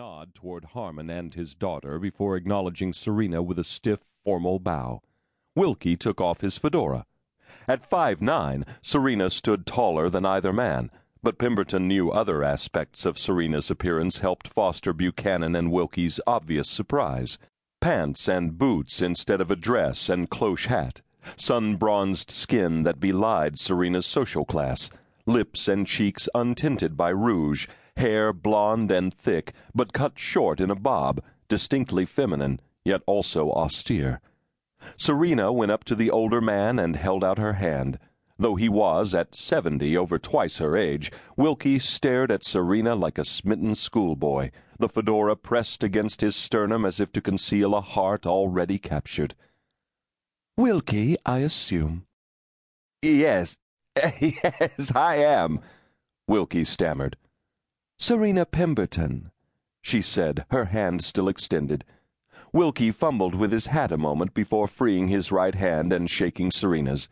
nod toward Harmon and his daughter before acknowledging Serena with a stiff, formal bow. Wilkie took off his fedora. At five nine, Serena stood taller than either man, but Pemberton knew other aspects of Serena's appearance helped foster Buchanan and Wilkie's obvious surprise. Pants and boots instead of a dress and cloche hat, sun bronzed skin that belied Serena's social class, lips and cheeks untinted by rouge, hair blonde and thick, but cut short in a bob, distinctly feminine, yet also austere. Serena went up to the older man and held out her hand. Though he was, at seventy, over twice her age, Wilkie stared at Serena like a smitten schoolboy, the fedora pressed against his sternum as if to conceal a heart already captured. Wilkie, I assume. Yes, yes, I am, Wilkie stammered. Serena Pemberton, she said, her hand still extended. Wilkie fumbled with his hat a moment before freeing his right hand and shaking Serena's.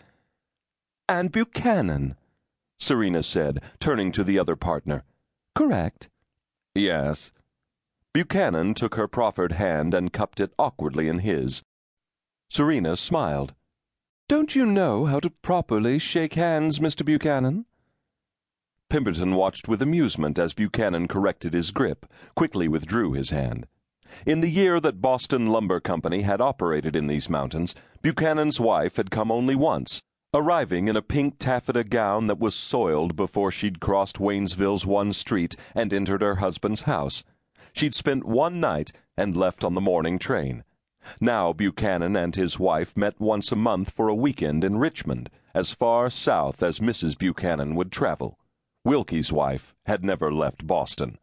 And Buchanan, Serena said, turning to the other partner. Correct? Yes. Buchanan took her proffered hand and cupped it awkwardly in his. Serena smiled. Don't you know how to properly shake hands, Mr. Buchanan? Pemberton watched with amusement as Buchanan corrected his grip, quickly withdrew his hand. In the year that Boston Lumber Company had operated in these mountains, Buchanan's wife had come only once, arriving in a pink taffeta gown that was soiled before she'd crossed Waynesville's one street and entered her husband's house. She'd spent one night and left on the morning train. Now Buchanan and his wife met once a month for a weekend in Richmond, as far south as Mrs. Buchanan would travel. Wilkie's wife had never left Boston.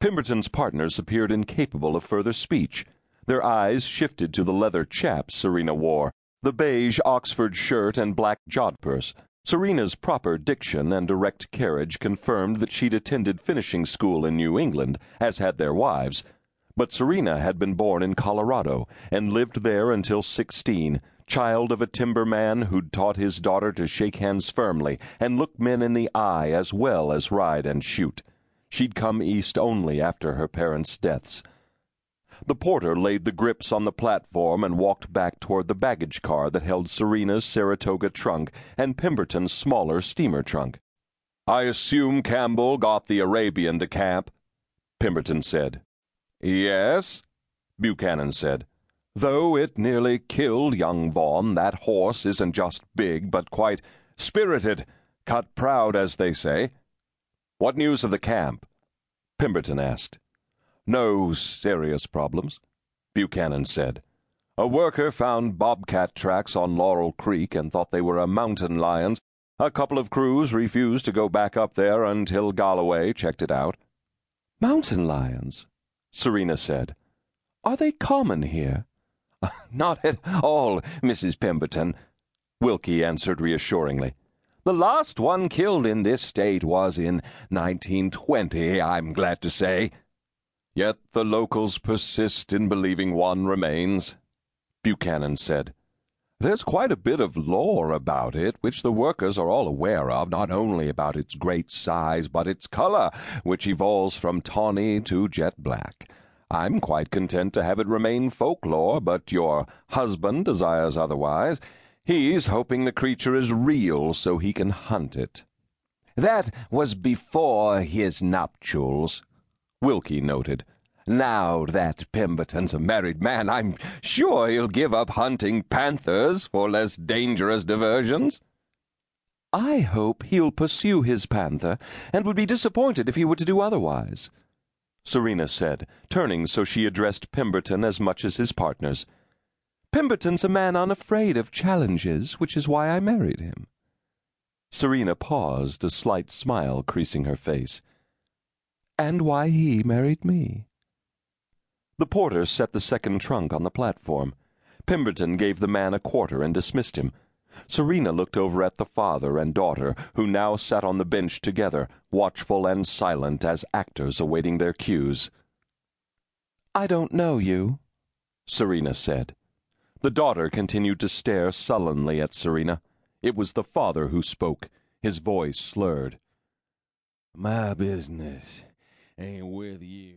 Pemberton's partners appeared incapable of further speech. Their eyes shifted to the leather chaps Serena wore, the beige Oxford shirt and black jodhpurs. Serena's proper diction and direct carriage confirmed that she'd attended finishing school in New England, as had their wives. But Serena had been born in Colorado and lived there until sixteen, child of a timberman who'd taught his daughter to shake hands firmly and look men in the eye as well as ride and shoot. She'd come east only after her parents' deaths. The porter laid the grips on the platform and walked back toward the baggage car that held Serena's Saratoga trunk and Pemberton's smaller steamer trunk. I assume Campbell got the Arabian to camp, Pemberton said. Yes, Buchanan said. Though it nearly killed young Vaughn, that horse isn't just big, but quite spirited, cut proud, as they say. What news of the camp? Pemberton asked. No serious problems, Buchanan said. A worker found bobcat tracks on Laurel Creek and thought they were a mountain lion's. A couple of crews refused to go back up there until Galloway checked it out. Mountain lions? Serena said. Are they common here? Not at all, Mrs. Pemberton, Wilkie answered reassuringly. The last one killed in this state was in 1920, I'm glad to say. Yet the locals persist in believing one remains, Buchanan said. There's quite a bit of lore about it, which the workers are all aware of, not only about its great size, but its color, which evolves from tawny to jet black. I'm quite content to have it remain folklore, but your husband desires otherwise. He's hoping the creature is real so he can hunt it. That was before his nuptials, Wilkie noted. Now that Pemberton's a married man, I'm sure he'll give up hunting panthers for less dangerous diversions. I hope he'll pursue his panther, and would be disappointed if he were to do otherwise. Serena said, turning so she addressed Pemberton as much as his partners. Pemberton's a man unafraid of challenges, which is why I married him. Serena paused, a slight smile creasing her face. And why he married me. The porter set the second trunk on the platform. Pemberton gave the man a quarter and dismissed him. Serena looked over at the father and daughter, who now sat on the bench together, watchful and silent as actors awaiting their cues. I don't know you, Serena said. The daughter continued to stare sullenly at Serena. It was the father who spoke, his voice slurred. My business ain't with you.